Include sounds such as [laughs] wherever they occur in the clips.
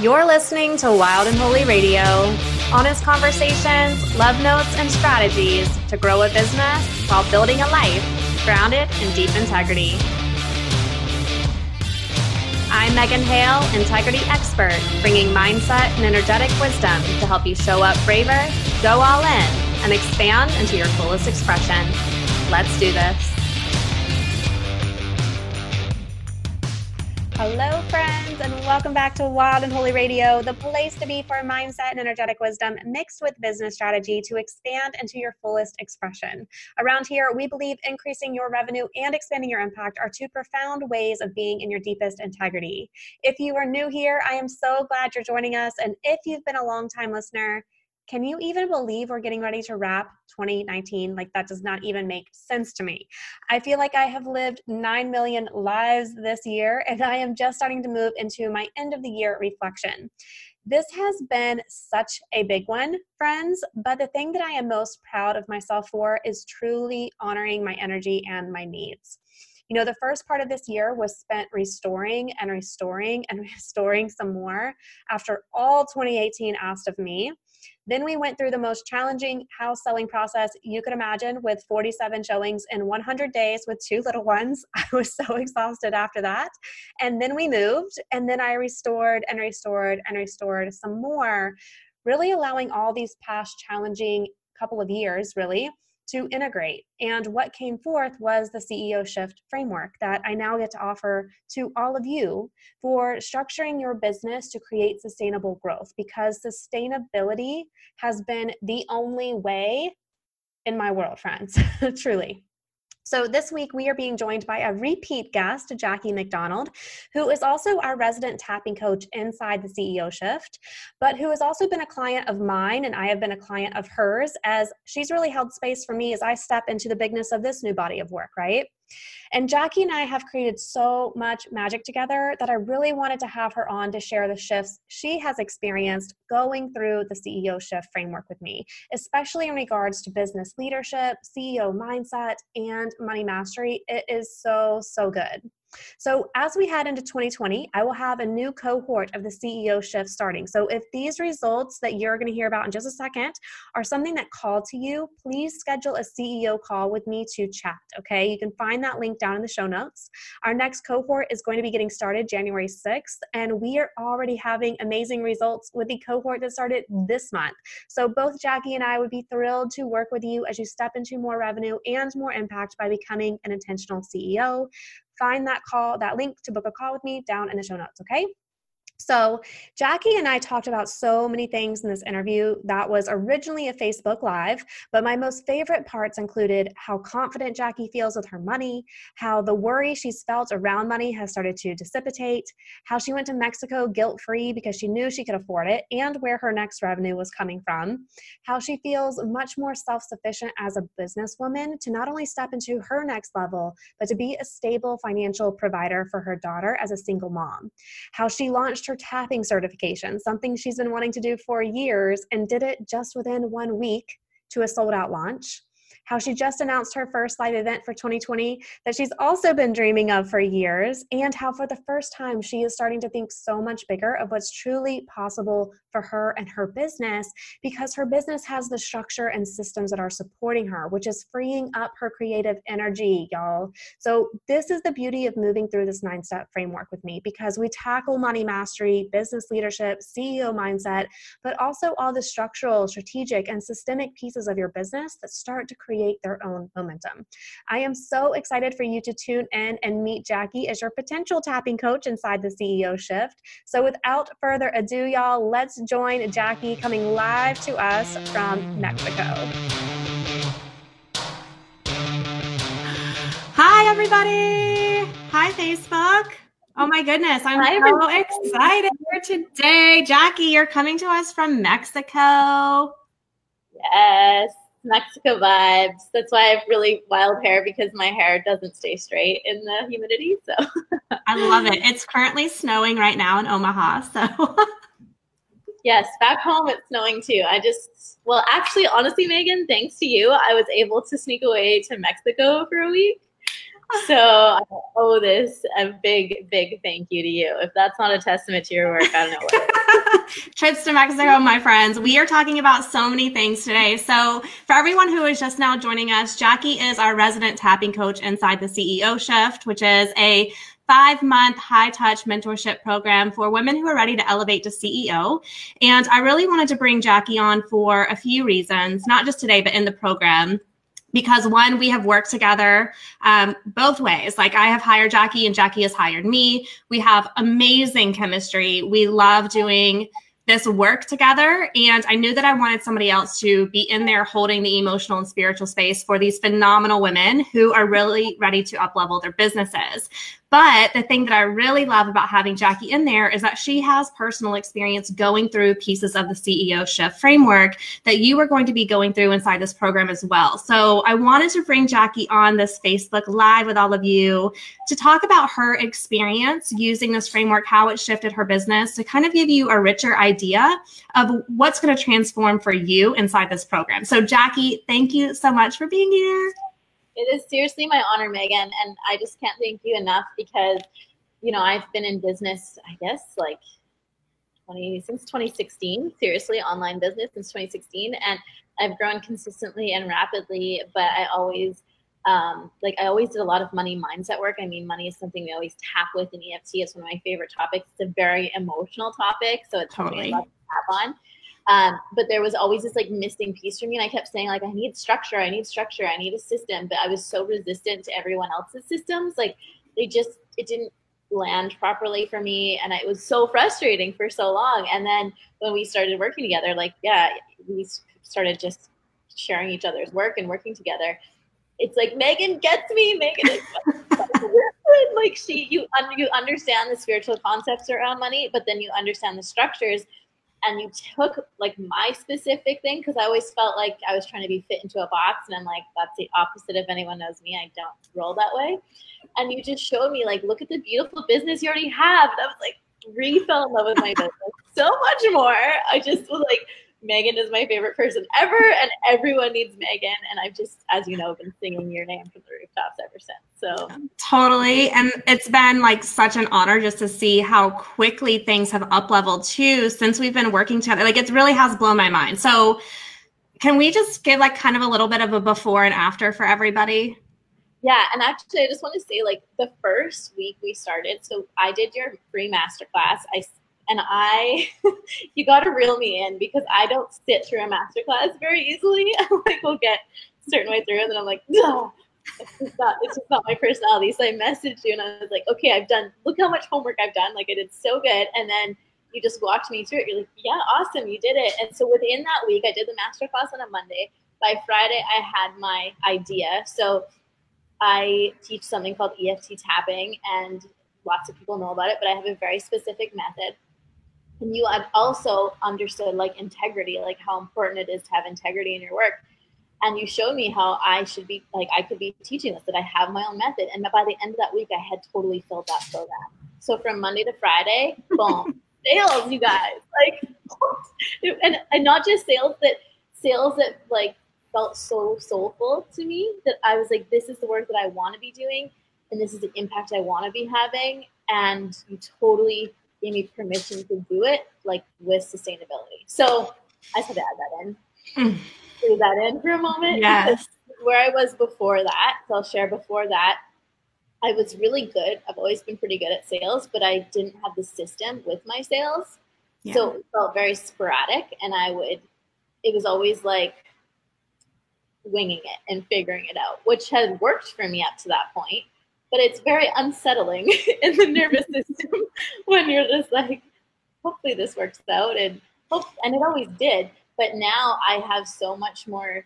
You're listening to Wild and Holy Radio. Honest conversations, love notes, and strategies to grow a business while building a life grounded in deep integrity. I'm Megan Hale, integrity expert, bringing mindset and energetic wisdom to help you show up braver, go all in, and expand into your fullest expression. Let's do this. Hello, friends, and welcome back to Wild and Holy Radio, the place to be for mindset and energetic wisdom mixed with business strategy to expand into your fullest expression. Around here, we believe increasing your revenue and expanding your impact are two profound ways of being in your deepest integrity. If you are new here, I am so glad you're joining us. And if you've been a long time listener, can you even believe we're getting ready to wrap 2019? Like, that does not even make sense to me. I feel like I have lived 9 million lives this year, and I am just starting to move into my end of the year reflection. This has been such a big one, friends, but the thing that I am most proud of myself for is truly honoring my energy and my needs. You know, the first part of this year was spent restoring and restoring and [laughs] restoring some more after all 2018 asked of me. Then we went through the most challenging house selling process you could imagine with 47 showings in 100 days with two little ones. [laughs] I was so exhausted after that. And then we moved, and then I restored and restored and restored some more, really allowing all these past challenging couple of years, really, to integrate. And what came forth was the CEO Shift framework that I now get to offer to all of you for structuring your business to create sustainable growth because sustainability has been the only way in my world, friends, [laughs] truly. So this week we are being joined by a repeat guest, Jackie McDonald, who is also our resident tapping coach inside the CEO Shift, but who has also been a client of mine and I have been a client of hers as she's really held space for me as I step into the bigness of this new body of work, right? And Jackie and I have created so much magic together that I really wanted to have her on to share the shifts she has experienced going through the CEO shift framework with me, especially in regards to business leadership, CEO mindset, and money mastery. It is so, so good. So, as we head into 2020, I will have a new cohort of the CEO shift starting. So, if these results that you're going to hear about in just a second are something that called to you, please schedule a CEO call with me to chat. Okay, you can find that link down in the show notes. Our next cohort is going to be getting started January 6th, and we are already having amazing results with the cohort that started this month. So, both Jackie and I would be thrilled to work with you as you step into more revenue and more impact by becoming an intentional CEO find that call, that link to book a call with me down in the show notes, okay? So, Jackie and I talked about so many things in this interview that was originally a Facebook Live, but my most favorite parts included how confident Jackie feels with her money, how the worry she's felt around money has started to dissipate, how she went to Mexico guilt free because she knew she could afford it, and where her next revenue was coming from, how she feels much more self sufficient as a businesswoman to not only step into her next level, but to be a stable financial provider for her daughter as a single mom, how she launched her tapping certification, something she's been wanting to do for years and did it just within one week to a sold out launch how she just announced her first live event for 2020 that she's also been dreaming of for years, and how for the first time she is starting to think so much bigger of what's truly possible for her and her business because her business has the structure and systems that are supporting her, which is freeing up her creative energy, y'all. So, this is the beauty of moving through this nine step framework with me because we tackle money mastery, business leadership, CEO mindset, but also all the structural, strategic, and systemic pieces of your business that start to create create their own momentum. I am so excited for you to tune in and meet Jackie as your potential tapping coach inside the CEO shift. So, without further ado, y'all, let's join Jackie coming live to us from Mexico. Hi, everybody. Hi, Facebook. Oh my goodness, I'm Hi, so excited here today. Jackie, you're coming to us from Mexico. Yes. Mexico vibes. That's why I have really wild hair because my hair doesn't stay straight in the humidity. So I love it. It's currently snowing right now in Omaha. So yes, back home it's snowing too. I just well, actually, honestly, Megan, thanks to you, I was able to sneak away to Mexico for a week. So I owe this a big, big thank you to you. If that's not a testament to your work, I don't know what. [laughs] Trips to Mexico, my friends. We are talking about so many things today. So for everyone who is just now joining us, Jackie is our resident tapping coach inside the CEO Shift, which is a five month high touch mentorship program for women who are ready to elevate to CEO. And I really wanted to bring Jackie on for a few reasons, not just today, but in the program because one, we have worked together um, both ways. Like I have hired Jackie and Jackie has hired me. We have amazing chemistry. We love doing this work together. And I knew that I wanted somebody else to be in there holding the emotional and spiritual space for these phenomenal women who are really ready to up level their businesses. But the thing that I really love about having Jackie in there is that she has personal experience going through pieces of the CEO shift framework that you are going to be going through inside this program as well. So I wanted to bring Jackie on this Facebook Live with all of you to talk about her experience using this framework, how it shifted her business, to kind of give you a richer idea of what's going to transform for you inside this program. So, Jackie, thank you so much for being here. It is seriously my honor, Megan, and I just can't thank you enough because, you know, I've been in business, I guess, like 20 since 2016. Seriously, online business since 2016, and I've grown consistently and rapidly. But I always um, like I always did a lot of money mindset work. I mean, money is something we always tap with in EFT. It's one of my favorite topics. It's a very emotional topic, so it's totally. something I love to tap on. Um, but there was always this like missing piece for me. And I kept saying, like, I need structure, I need structure, I need a system. But I was so resistant to everyone else's systems. Like they just it didn't land properly for me. And it was so frustrating for so long. And then when we started working together, like, yeah, we started just sharing each other's work and working together. It's like Megan gets me. Megan [laughs] like she you you understand the spiritual concepts around money, but then you understand the structures and you took like my specific thing because I always felt like I was trying to be fit into a box, and I'm like, that's the opposite. If anyone knows me, I don't roll that way. And you just showed me like, look at the beautiful business you already have. And I was like, re fell in love with my business so much more. I just was like, Megan is my favorite person ever, and everyone needs Megan. And I've just, as you know, been singing your name from the rooftops ever since. So totally, and it's been like such an honor just to see how quickly things have up leveled too since we've been working together. Like it really has blown my mind. So, can we just give like kind of a little bit of a before and after for everybody? Yeah, and actually, I just want to say, like the first week we started, so I did your free masterclass. I and I, [laughs] you got to reel me in because I don't sit through a masterclass very easily. [laughs] like, we'll get a certain way through, and then I'm like, no, it's not, it's just not my personality. So I messaged you, and I was like, okay, I've done. Look how much homework I've done. Like, I did so good, and then you just walked me through it. You're like, yeah, awesome, you did it. And so within that week, I did the masterclass on a Monday. By Friday, I had my idea. So I teach something called EFT tapping, and lots of people know about it, but I have a very specific method and you had also understood like integrity, like how important it is to have integrity in your work. And you showed me how I should be like I could be teaching this, that I have my own method. And by the end of that week, I had totally filled that program. So from Monday to Friday, [laughs] boom, sales, you guys. Like [laughs] and, and not just sales that sales that like felt so soulful to me that I was like, this is the work that I want to be doing and this is the impact I want to be having. And you totally gave me permission to do it like with sustainability. So I just had to add that in. Mm. That in for a moment. Yes. [laughs] Where I was before that, so I'll share before that, I was really good. I've always been pretty good at sales, but I didn't have the system with my sales. Yeah. So it felt very sporadic and I would it was always like winging it and figuring it out, which had worked for me up to that point but it's very unsettling [laughs] in the nervous [laughs] system when you're just like, hopefully this works out, and hope, and it always did. But now I have so much more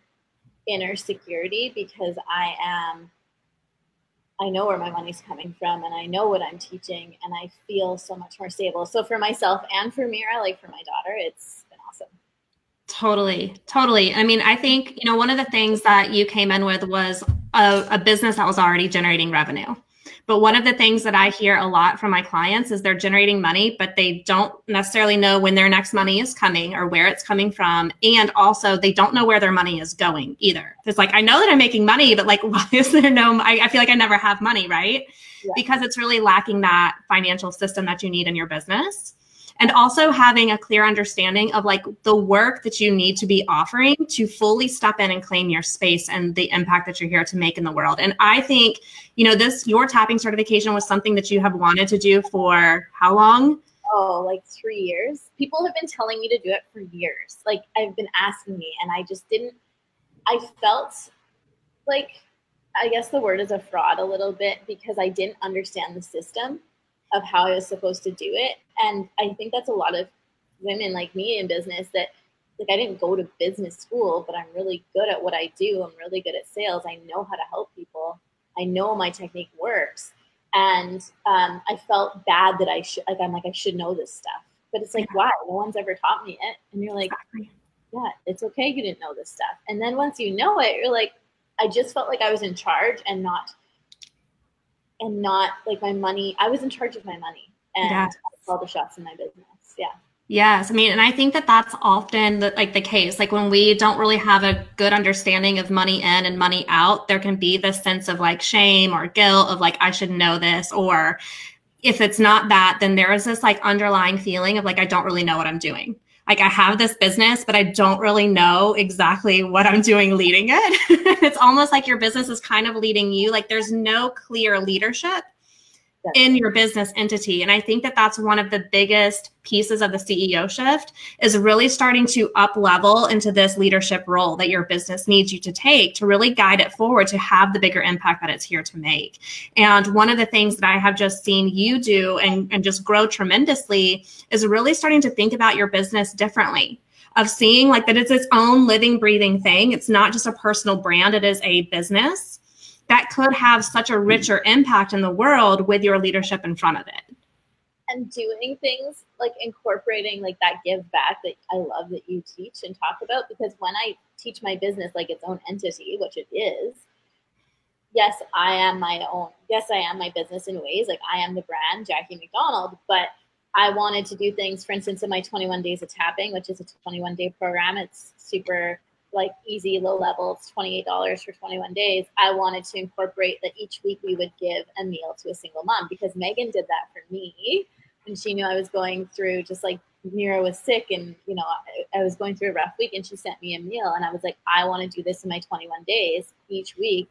inner security because I am. I know where my money's coming from, and I know what I'm teaching, and I feel so much more stable. So for myself and for Mira, like for my daughter, it's been awesome. Totally, totally. I mean, I think you know one of the things that you came in with was a, a business that was already generating revenue But one of the things that I hear a lot from my clients is they're generating money, but they don't necessarily know when their next money is coming or where it's coming from. And also, they don't know where their money is going either. It's like, I know that I'm making money, but like, [laughs] why is there no, I, I feel like I never have money, right? Yeah. Because it's really lacking that financial system that you need in your business and also having a clear understanding of like the work that you need to be offering to fully step in and claim your space and the impact that you're here to make in the world. And I think, you know, this your tapping certification was something that you have wanted to do for how long? Oh, like three years. People have been telling me to do it for years. Like I've been asking me, and I just didn't. I felt like I guess the word is a fraud a little bit because I didn't understand the system of how I was supposed to do it. And I think that's a lot of women like me in business that like I didn't go to business school, but I'm really good at what I do. I'm really good at sales. I know how to help people. I know my technique works. And um, I felt bad that I should like I'm like I should know this stuff. But it's like, yeah. wow, no one's ever taught me it. And you're like, exactly. yeah, it's okay you didn't know this stuff. And then once you know it, you're like, I just felt like I was in charge and not and not like my money. I was in charge of my money and yes. All the shots in my business. Yeah. Yes, I mean, and I think that that's often the, like the case. Like when we don't really have a good understanding of money in and money out, there can be this sense of like shame or guilt of like I should know this, or if it's not that, then there is this like underlying feeling of like I don't really know what I'm doing like I have this business, but I don't really know exactly what I'm doing leading it. [laughs] it's almost like your business is kind of leading you. Like there's no clear leadership in your business entity. And I think that that's one of the biggest pieces of the CEO shift is really starting to up level into this leadership role that your business needs you to take to really guide it forward to have the bigger impact that it's here to make. And one of the things that I have just seen you do and, and just grow tremendously is really starting to think about your business differently of seeing like that it's its own living, breathing thing. It's not just a personal brand, it is a business that could have such a richer impact in the world with your leadership in front of it and doing things like incorporating like that give back that I love that you teach and talk about because when I teach my business like its own entity, which it is, yes, I am my own. Yes, I am my business in ways like I am the brand Jackie McDonald, but I wanted to do things, for instance, in my 21 days of tapping, which is a 21 day program. It's super like easy, low level, it's $28 for 21 days. I wanted to incorporate that each week we would give a meal to a single mom because Megan did that for me. And she knew I was going through just like Mira was sick and, you know, I, I was going through a rough week and she sent me a meal. And I was like, I want to do this in my 21 days each week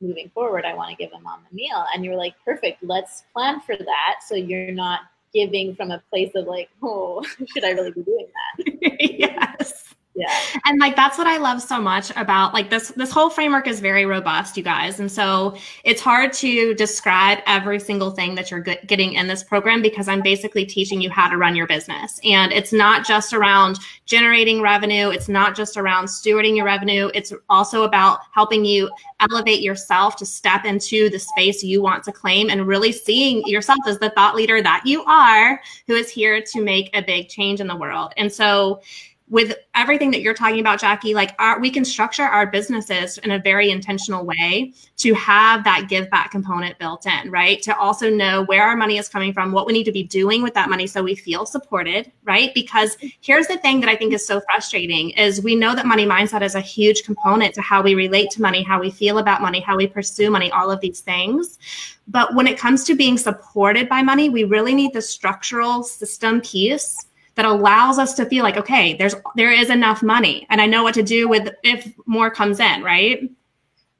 moving forward. I want to give a mom a meal. And you're like, perfect, let's plan for that. So you're not giving from a place of like, oh, [laughs] should I really be doing that? [laughs] yes yeah. And like that's what i love so much about like this this whole framework is very robust you guys. And so it's hard to describe every single thing that you're getting in this program because i'm basically teaching you how to run your business. And it's not just around generating revenue. It's not just around stewarding your revenue. It's also about helping you elevate yourself to step into the space you want to claim and really seeing yourself as the thought leader that you are who is here to make a big change in the world. And so with everything that you're talking about, Jackie, like our, we can structure our businesses in a very intentional way to have that give back component built in, right? To also know where our money is coming from, what we need to be doing with that money so we feel supported, right? Because here's the thing that I think is so frustrating is we know that money mindset is a huge component to how we relate to money, how we feel about money, how we pursue money, all of these things. But when it comes to being supported by money, we really need the structural system piece that allows us to feel like okay there's there is enough money and i know what to do with if more comes in right?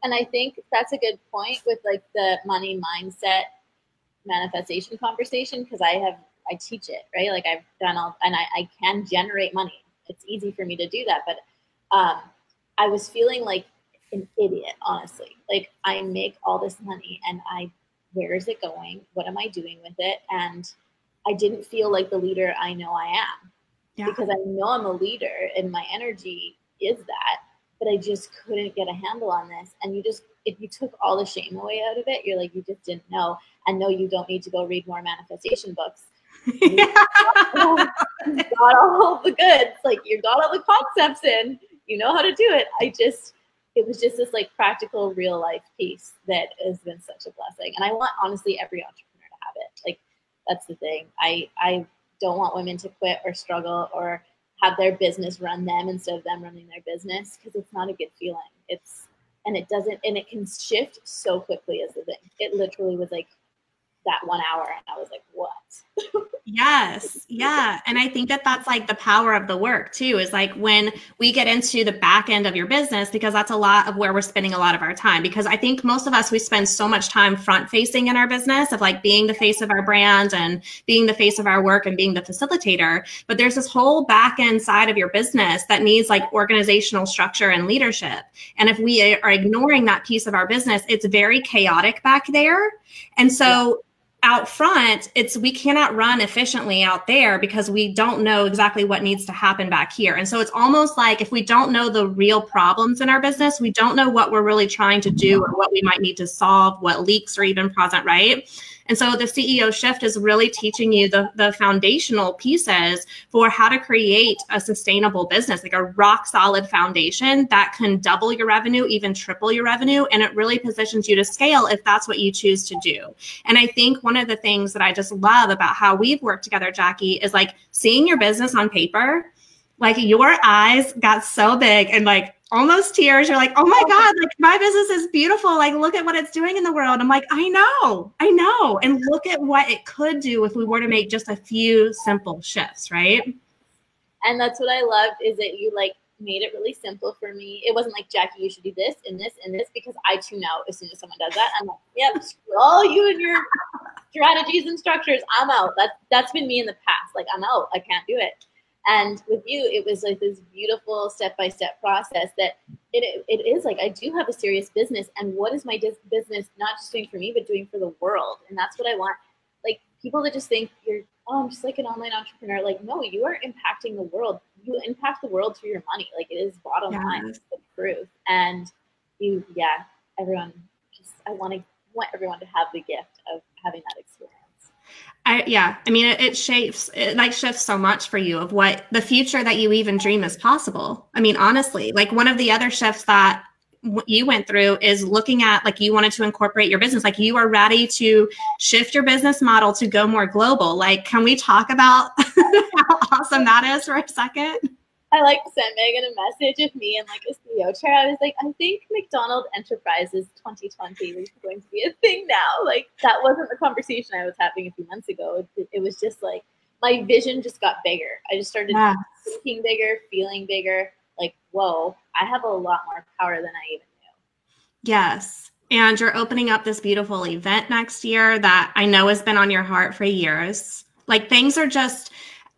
And i think that's a good point with like the money mindset manifestation conversation because i have i teach it right? Like i've done all and I, I can generate money. It's easy for me to do that but um, i was feeling like an idiot honestly. Like i make all this money and i where is it going? What am i doing with it? And I didn't feel like the leader I know I am. Yeah. Because I know I'm a leader and my energy is that, but I just couldn't get a handle on this. And you just, if you took all the shame away out of it, you're like, you just didn't know. And no, you don't need to go read more manifestation books. [laughs] you got all the goods, like you got all the concepts in, you know how to do it. I just, it was just this like practical real life piece that has been such a blessing. And I want honestly every entrepreneur to have it. Like that's the thing. I I don't want women to quit or struggle or have their business run them instead of them running their business because it's not a good feeling. It's and it doesn't and it can shift so quickly as the thing. It literally was like that one hour and i was like what yes yeah and i think that that's like the power of the work too is like when we get into the back end of your business because that's a lot of where we're spending a lot of our time because i think most of us we spend so much time front facing in our business of like being the face of our brand and being the face of our work and being the facilitator but there's this whole back end side of your business that needs like organizational structure and leadership and if we are ignoring that piece of our business it's very chaotic back there and so out front it's we cannot run efficiently out there because we don't know exactly what needs to happen back here. And so it's almost like if we don't know the real problems in our business we don't know what we're really trying to do or what we might need to solve what leaks are even present right and so the CEO shift is really teaching you the, the foundational pieces for how to create a sustainable business, like a rock solid foundation that can double your revenue, even triple your revenue. And it really positions you to scale if that's what you choose to do. And I think one of the things that I just love about how we've worked together, Jackie, is like seeing your business on paper like your eyes got so big and like almost tears. You're like, oh my God, like my business is beautiful. Like, look at what it's doing in the world. I'm like, I know, I know. And look at what it could do if we were to make just a few simple shifts, right? And that's what I loved is that you like made it really simple for me. It wasn't like Jackie, you should do this and this and this because I tune out as soon as someone does that. I'm like, yep, all you and your strategies and structures. I'm out. That's that's been me in the past. Like I'm out. I can't do it. And with you, it was like this beautiful step by step process that it, it is like I do have a serious business. And what is my dis- business not just doing for me, but doing for the world? And that's what I want. Like people that just think you're, oh, I'm just like an online entrepreneur. Like, no, you are impacting the world. You impact the world through your money. Like it is bottom yes. line, it's the truth. And you, yeah, everyone just, I want to want everyone to have the gift of having that experience. I, yeah, I mean, it, it, shapes, it like shifts so much for you of what the future that you even dream is possible. I mean, honestly, like one of the other shifts that you went through is looking at like you wanted to incorporate your business, like you are ready to shift your business model to go more global. Like, can we talk about [laughs] how awesome that is for a second? I like sent Megan a message of me in like a CEO chair. I was like, I think McDonald Enterprises 2020 is going to be a thing now. Like that wasn't the conversation I was having a few months ago. It, it was just like my vision just got bigger. I just started yeah. thinking bigger, feeling bigger. Like, whoa, I have a lot more power than I even knew. Yes. And you're opening up this beautiful event next year that I know has been on your heart for years. Like things are just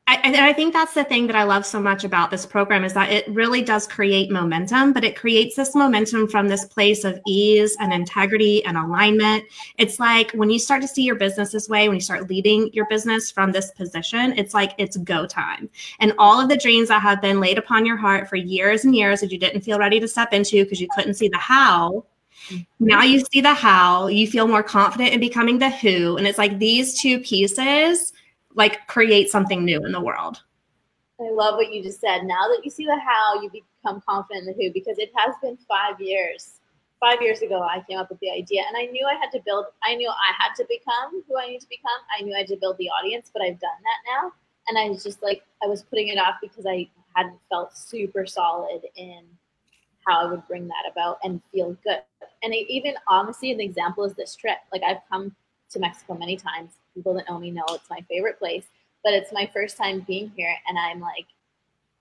I, and I think that's the thing that I love so much about this program is that it really does create momentum, but it creates this momentum from this place of ease and integrity and alignment. It's like when you start to see your business this way, when you start leading your business from this position, it's like it's go time. And all of the dreams that have been laid upon your heart for years and years that you didn't feel ready to step into because you couldn't see the how, mm-hmm. now you see the how, you feel more confident in becoming the who. And it's like these two pieces like create something new in the world. I love what you just said. Now that you see the how, you become confident in the who because it has been five years. Five years ago, I came up with the idea, and I knew I had to build. I knew I had to become who I need to become. I knew I had to build the audience, but I've done that now. And I was just like, I was putting it off because I hadn't felt super solid in how I would bring that about and feel good. And even honestly, an example is this trip. Like I've come to Mexico many times. People that know me know it's my favorite place, but it's my first time being here, and I'm like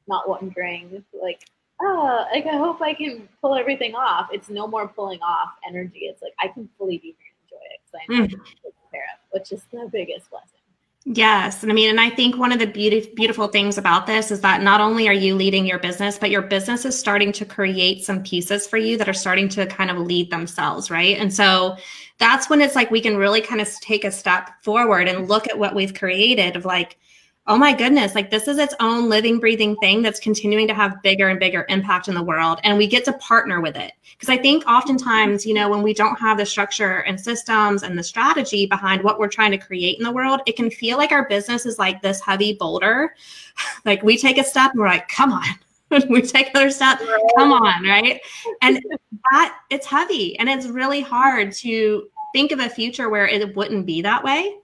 not wondering like, oh, like I hope I can pull everything off. It's no more pulling off energy. It's like I can fully be here and enjoy it because I'm mm. taken care of, which is the biggest blessing. Yes. And I mean, and I think one of the beauty, beautiful things about this is that not only are you leading your business, but your business is starting to create some pieces for you that are starting to kind of lead themselves. Right. And so that's when it's like we can really kind of take a step forward and look at what we've created of like, oh my goodness, like this is its own living, breathing thing that's continuing to have bigger and bigger impact in the world. And we get to partner with it. Because I think oftentimes, you know, when we don't have the structure and systems and the strategy behind what we're trying to create in the world, it can feel like our business is like this heavy boulder. [laughs] like we take a step and we're like, come on, [laughs] we take another step. Come on, right? And that it's heavy and it's really hard to think of a future where it wouldn't be that way.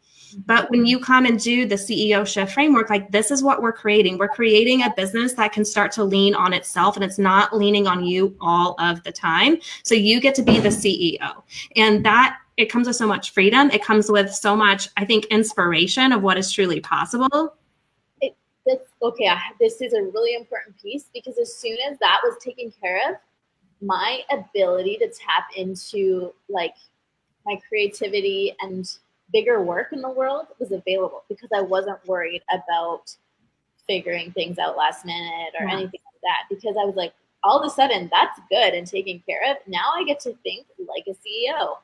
But when mm-hmm. you come and do the CEO shift framework, like this is what we're creating. We're creating a business that can start to lean on itself and it's not leaning on you all of the time. So you get to be the CEO. And that it comes with so much freedom. It comes with so much, I think, inspiration of what is truly possible. Okay, this is a really important piece because as soon as that was taken care of, my ability to tap into like my creativity and bigger work in the world was available because I wasn't worried about figuring things out last minute or yeah. anything like that because I was like, all of a sudden, that's good and taken care of. Now I get to think like a CEO.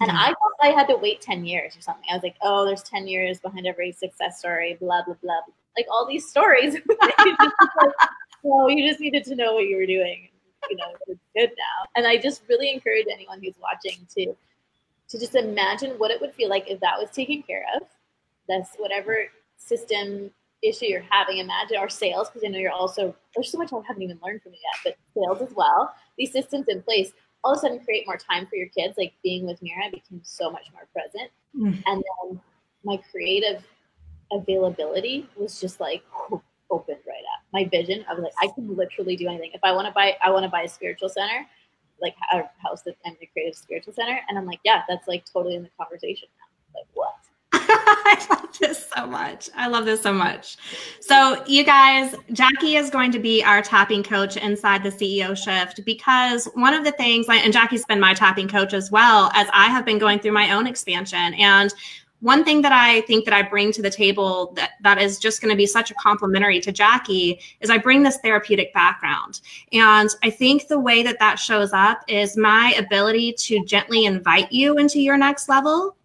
And yeah. I thought I had to wait 10 years or something. I was like, oh, there's 10 years behind every success story, blah, blah, blah. Like all these stories. [laughs] well, you just needed to know what you were doing. You know, it's good now. And I just really encourage anyone who's watching to to just imagine what it would feel like if that was taken care of. That's whatever system issue you're having. Imagine or sales, because I know you're also there's so much I haven't even learned from you yet, but sales as well. These systems in place all of a sudden create more time for your kids. Like being with Mira became so much more present. Mm. And then my creative availability was just like opened right up. My vision, I was like, I can literally do anything. If I want to buy, I want to buy a spiritual center, like a house that I'm the creative spiritual center. And I'm like, yeah, that's like totally in the conversation now. Like what? [laughs] I love this so much. I love this so much. So, you guys, Jackie is going to be our tapping coach inside the CEO shift because one of the things, and Jackie's been my tapping coach as well as I have been going through my own expansion. And one thing that I think that I bring to the table that, that is just going to be such a complementary to Jackie is I bring this therapeutic background. And I think the way that that shows up is my ability to gently invite you into your next level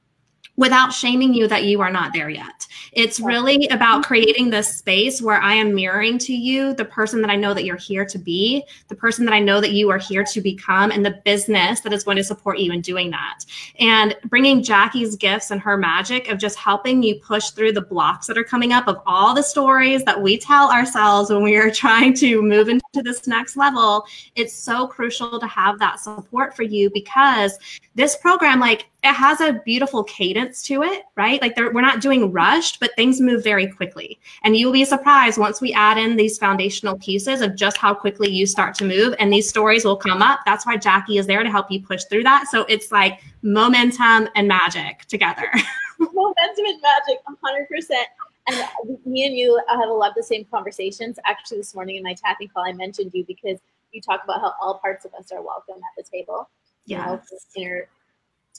without shaming you that you are not there yet. It's really about mm-hmm. creating this space where I am mirroring to you the person that I know that you're here to be, the person that I know that you are here to become, and the business that is going to support you in doing that. And bringing Jackie's gifts and her magic of just helping you push through the blocks that are coming up of all the stories that we tell ourselves when we are [laughs] trying to move into this next level. It's so crucial to have that support for you because this program, like, it has a beautiful cadence to it, right? Like we're not doing rushed, but things move very quickly. And you'll be surprised once we add in these foundational pieces of just how quickly you start to move and these stories will come up. That's why Jackie is there to help you push through that. So it's like momentum and magic together. [laughs] momentum and magic, 100%. And me and you have a lot of the same conversations. Actually, this morning in my tapping call, I mentioned you because you talk about how all parts of us are welcome at the table. Yeah. You know, inner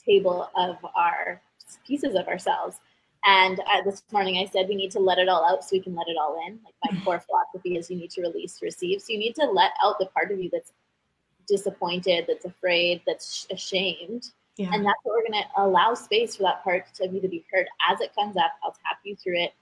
table of our pieces of ourselves. And uh, this morning I said we need to let it all out so we can let it all in. Like my [sighs] core philosophy is you need to release to receive. So you need to let out the part of you that's disappointed, that's afraid, that's ashamed. Yeah. And that's what we're going to allow space for that part of you to be heard as it comes up. I'll tap you through it.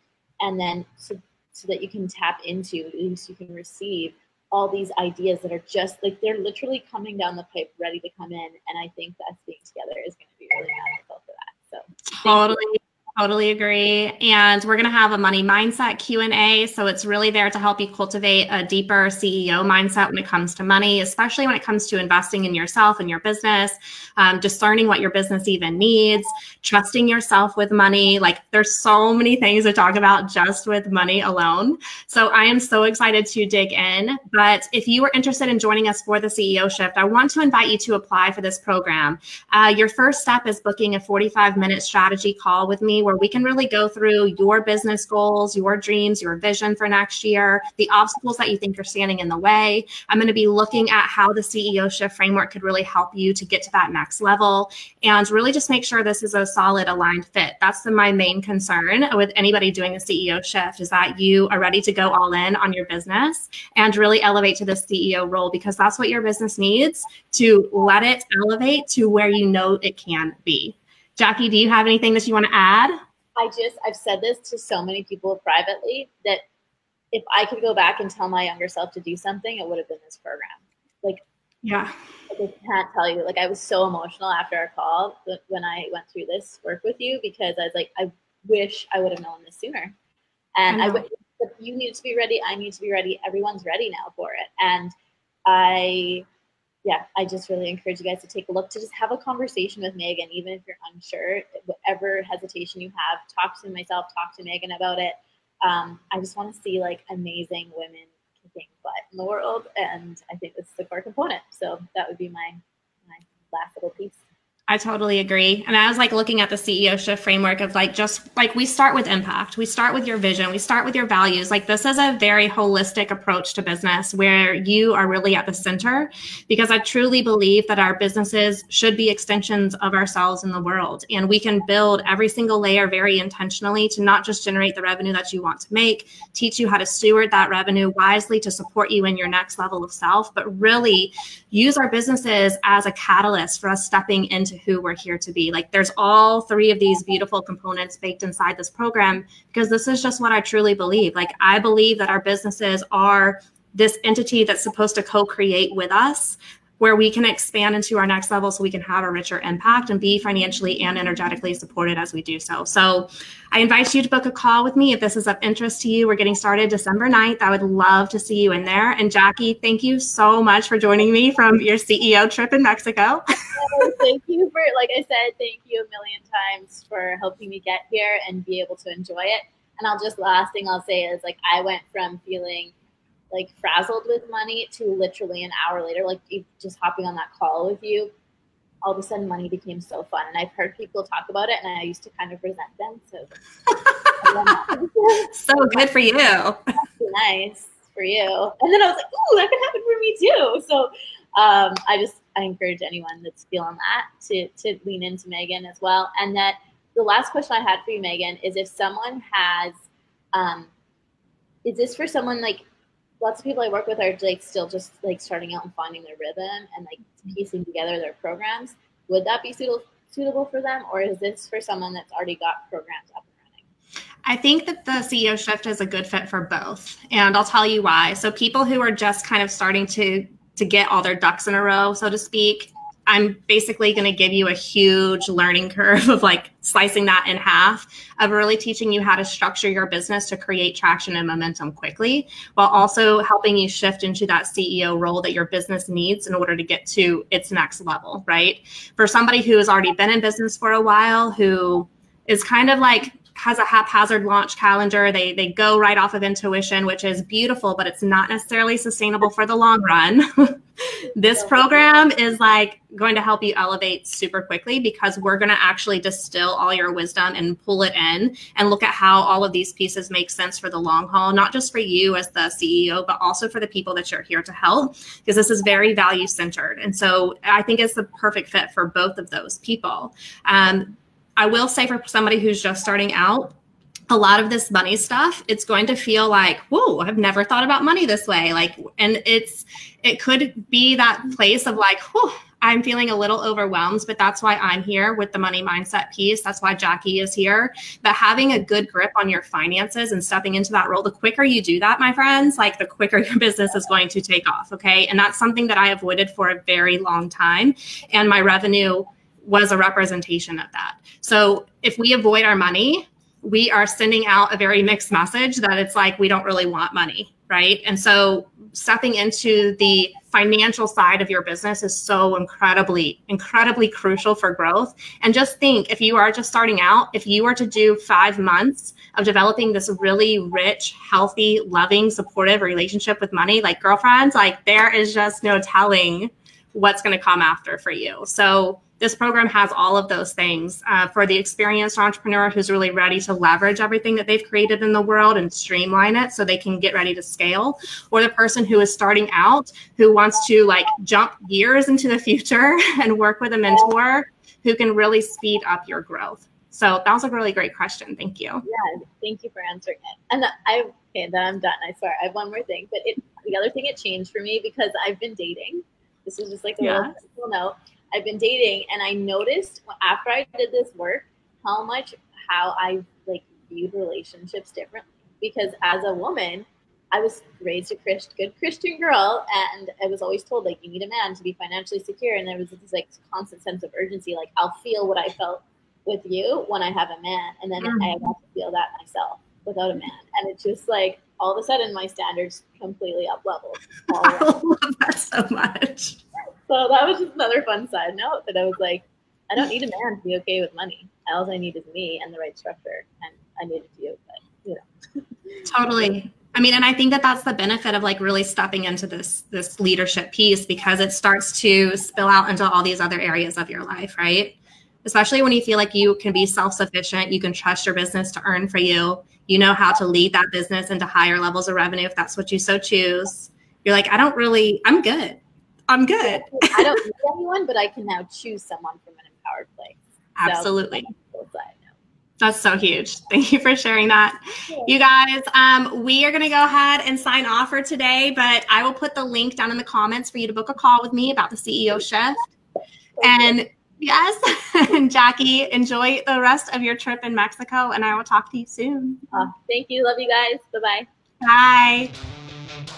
And then so, so that you can tap into, at least you can receive all these ideas that are just like they're literally coming down the pipe ready to come in and i think that being together is going really for that so. Totally Totally agree. And we're going to have a money mindset Q&A. So it's really there to help you cultivate a deeper CEO mindset when it comes to money, especially when it comes to investing in yourself and your business, um, discerning what your business even needs, trusting yourself with money. Like there's so many things to talk about just with money alone. So I am so excited to dig in. But if you are interested in joining us for the CEO shift, I want to invite you to apply for this program. Uh, your first step is booking a 45 minute strategy call with me where we can really go through your business goals, your dreams, your vision for next year, the obstacles that you think are standing in the way. I'm going to be looking at how the CEO shift framework could really help you to get to that next level and really just make sure this is a solid aligned fit. That's the, my main concern with anybody doing a CEO shift is that you are ready to go all in on your business and really elevate to the CEO role because that's what your business needs to let it elevate to where you know it can be. Jackie, do you have anything that you want to add? I just, I've said this to so many people privately that if I could go back and tell my younger self to do something, it would have been this program. Like, yeah, like I can't tell you. Like, I was so emotional after our call when I went through this work with you because I was like, I wish I would have known this sooner. And I, I you need to be ready. I need to be ready. Everyone's ready now for it. And I, yeah, I just really encourage you guys to take a look to just have a conversation with Megan, even if you're unsure, whatever hesitation you have, talk to myself, talk to Megan about it. Um, I just want to see like amazing women kicking butt in the world, and I think this is the core component. So that would be my my last little piece. I totally agree. And I was like looking at the CEO shift framework of like just like we start with impact, we start with your vision, we start with your values. Like this is a very holistic approach to business where you are really at the center because I truly believe that our businesses should be extensions of ourselves in the world. And we can build every single layer very intentionally to not just generate the revenue that you want to make, teach you how to steward that revenue wisely to support you in your next level of self, but really use our businesses as a catalyst for us stepping into who we're here to be. Like there's all three of these beautiful components baked inside this program because this is just what I truly believe. Like I believe that our businesses are this entity that's supposed to co-create with us where we can expand into our next level so we can have a richer impact and be financially and energetically supported as we do so. So I invite you to book a call with me if this is of interest to you. We're getting started December 9th. I would love to see you in there. And Jackie, thank you so much for joining me from your CEO trip in Mexico. [laughs] oh, thank you for, like I said, thank you a million times for helping me get here and be able to enjoy it. And I'll just, last thing I'll say is like, I went from feeling like frazzled with money to literally an hour later, like just hopping on that call with you, all of a sudden money became so fun. And I've heard people talk about it and I used to kind of resent them. So, [laughs] so good for you. nice for you. And then I was like, ooh, that could happen for me too. So um, I just, I encourage anyone that's feeling that to, to lean into Megan as well. And that the last question I had for you, Megan, is if someone has, um, is this for someone like lots of people I work with are like still just like starting out and finding their rhythm and like mm-hmm. piecing together their programs. Would that be suitable suitable for them, or is this for someone that's already got programs up and running? I think that the CEO shift is a good fit for both, and I'll tell you why. So people who are just kind of starting to to get all their ducks in a row, so to speak, I'm basically going to give you a huge learning curve of like slicing that in half of really teaching you how to structure your business to create traction and momentum quickly while also helping you shift into that CEO role that your business needs in order to get to its next level, right? For somebody who has already been in business for a while, who is kind of like has a haphazard launch calendar. They they go right off of intuition, which is beautiful, but it's not necessarily sustainable for the long run. [laughs] this program is like going to help you elevate super quickly because we're going to actually distill all your wisdom and pull it in and look at how all of these pieces make sense for the long haul, not just for you as the CEO, but also for the people that you're here to help because this is very value centered. And so I think it's the perfect fit for both of those people. Um, I will say for somebody who's just starting out, a lot of this money stuff, it's going to feel like, whoa, I've never thought about money this way. Like, and it's, it could be that place of like, whew, I'm feeling a little overwhelmed, but that's why I'm here with the money mindset piece. That's why Jackie is here. But having a good grip on your finances and stepping into that role, the quicker you do that, my friends, like the quicker [laughs] your business is going to take off. Okay. And that's something that I avoided for a very long time. And my revenue was a representation of that. So if we avoid our money, we are sending out a very mixed message that it's like we don't really want money, right? And so stepping into the financial side of your business is so incredibly, incredibly crucial for growth. And just think if you are just starting out, if you were to do five months of developing this really rich, healthy, loving, supportive relationship with money, like girlfriends, like there is just no telling what's going to come after for you. So this program has all of those things uh, for the experienced entrepreneur who's really ready to leverage everything that they've created in the world and streamline it so they can get ready to scale or the person who is starting out who wants to like jump years into the future [laughs] and work with a mentor who can really speed up your growth. So that was a really great question. Thank you. Yeah thank you for answering it. And i okay then i'm done. I swear i have one more thing but it the other thing it changed for me because i've been dating. This is just like a yeah. little note I've been dating, and I noticed after I did this work how much how I like viewed relationships differently. Because as a woman, I was raised a Christ, good Christian girl, and I was always told like you need a man to be financially secure, and there was this like constant sense of urgency, like I'll feel what I felt with you when I have a man, and then mm-hmm. I have to feel that myself without a man, and it's just like all of a sudden my standards completely up leveled. [laughs] I love that so much. So that was just another fun side note that I was like, I don't need a man to be okay with money. All I need is me and the right structure, and I need to you. But you know, [laughs] totally. I mean, and I think that that's the benefit of like really stepping into this this leadership piece because it starts to spill out into all these other areas of your life, right? Especially when you feel like you can be self sufficient, you can trust your business to earn for you, you know how to lead that business into higher levels of revenue if that's what you so choose. You're like, I don't really, I'm good. I'm good. [laughs] I don't need anyone, but I can now choose someone from an empowered place. Absolutely. So, that's so huge. Thank you for sharing that. You guys, um, we are going to go ahead and sign off for today, but I will put the link down in the comments for you to book a call with me about the CEO shift. And yes, [laughs] and Jackie, enjoy the rest of your trip in Mexico, and I will talk to you soon. Uh, thank you. Love you guys. Bye-bye. Bye.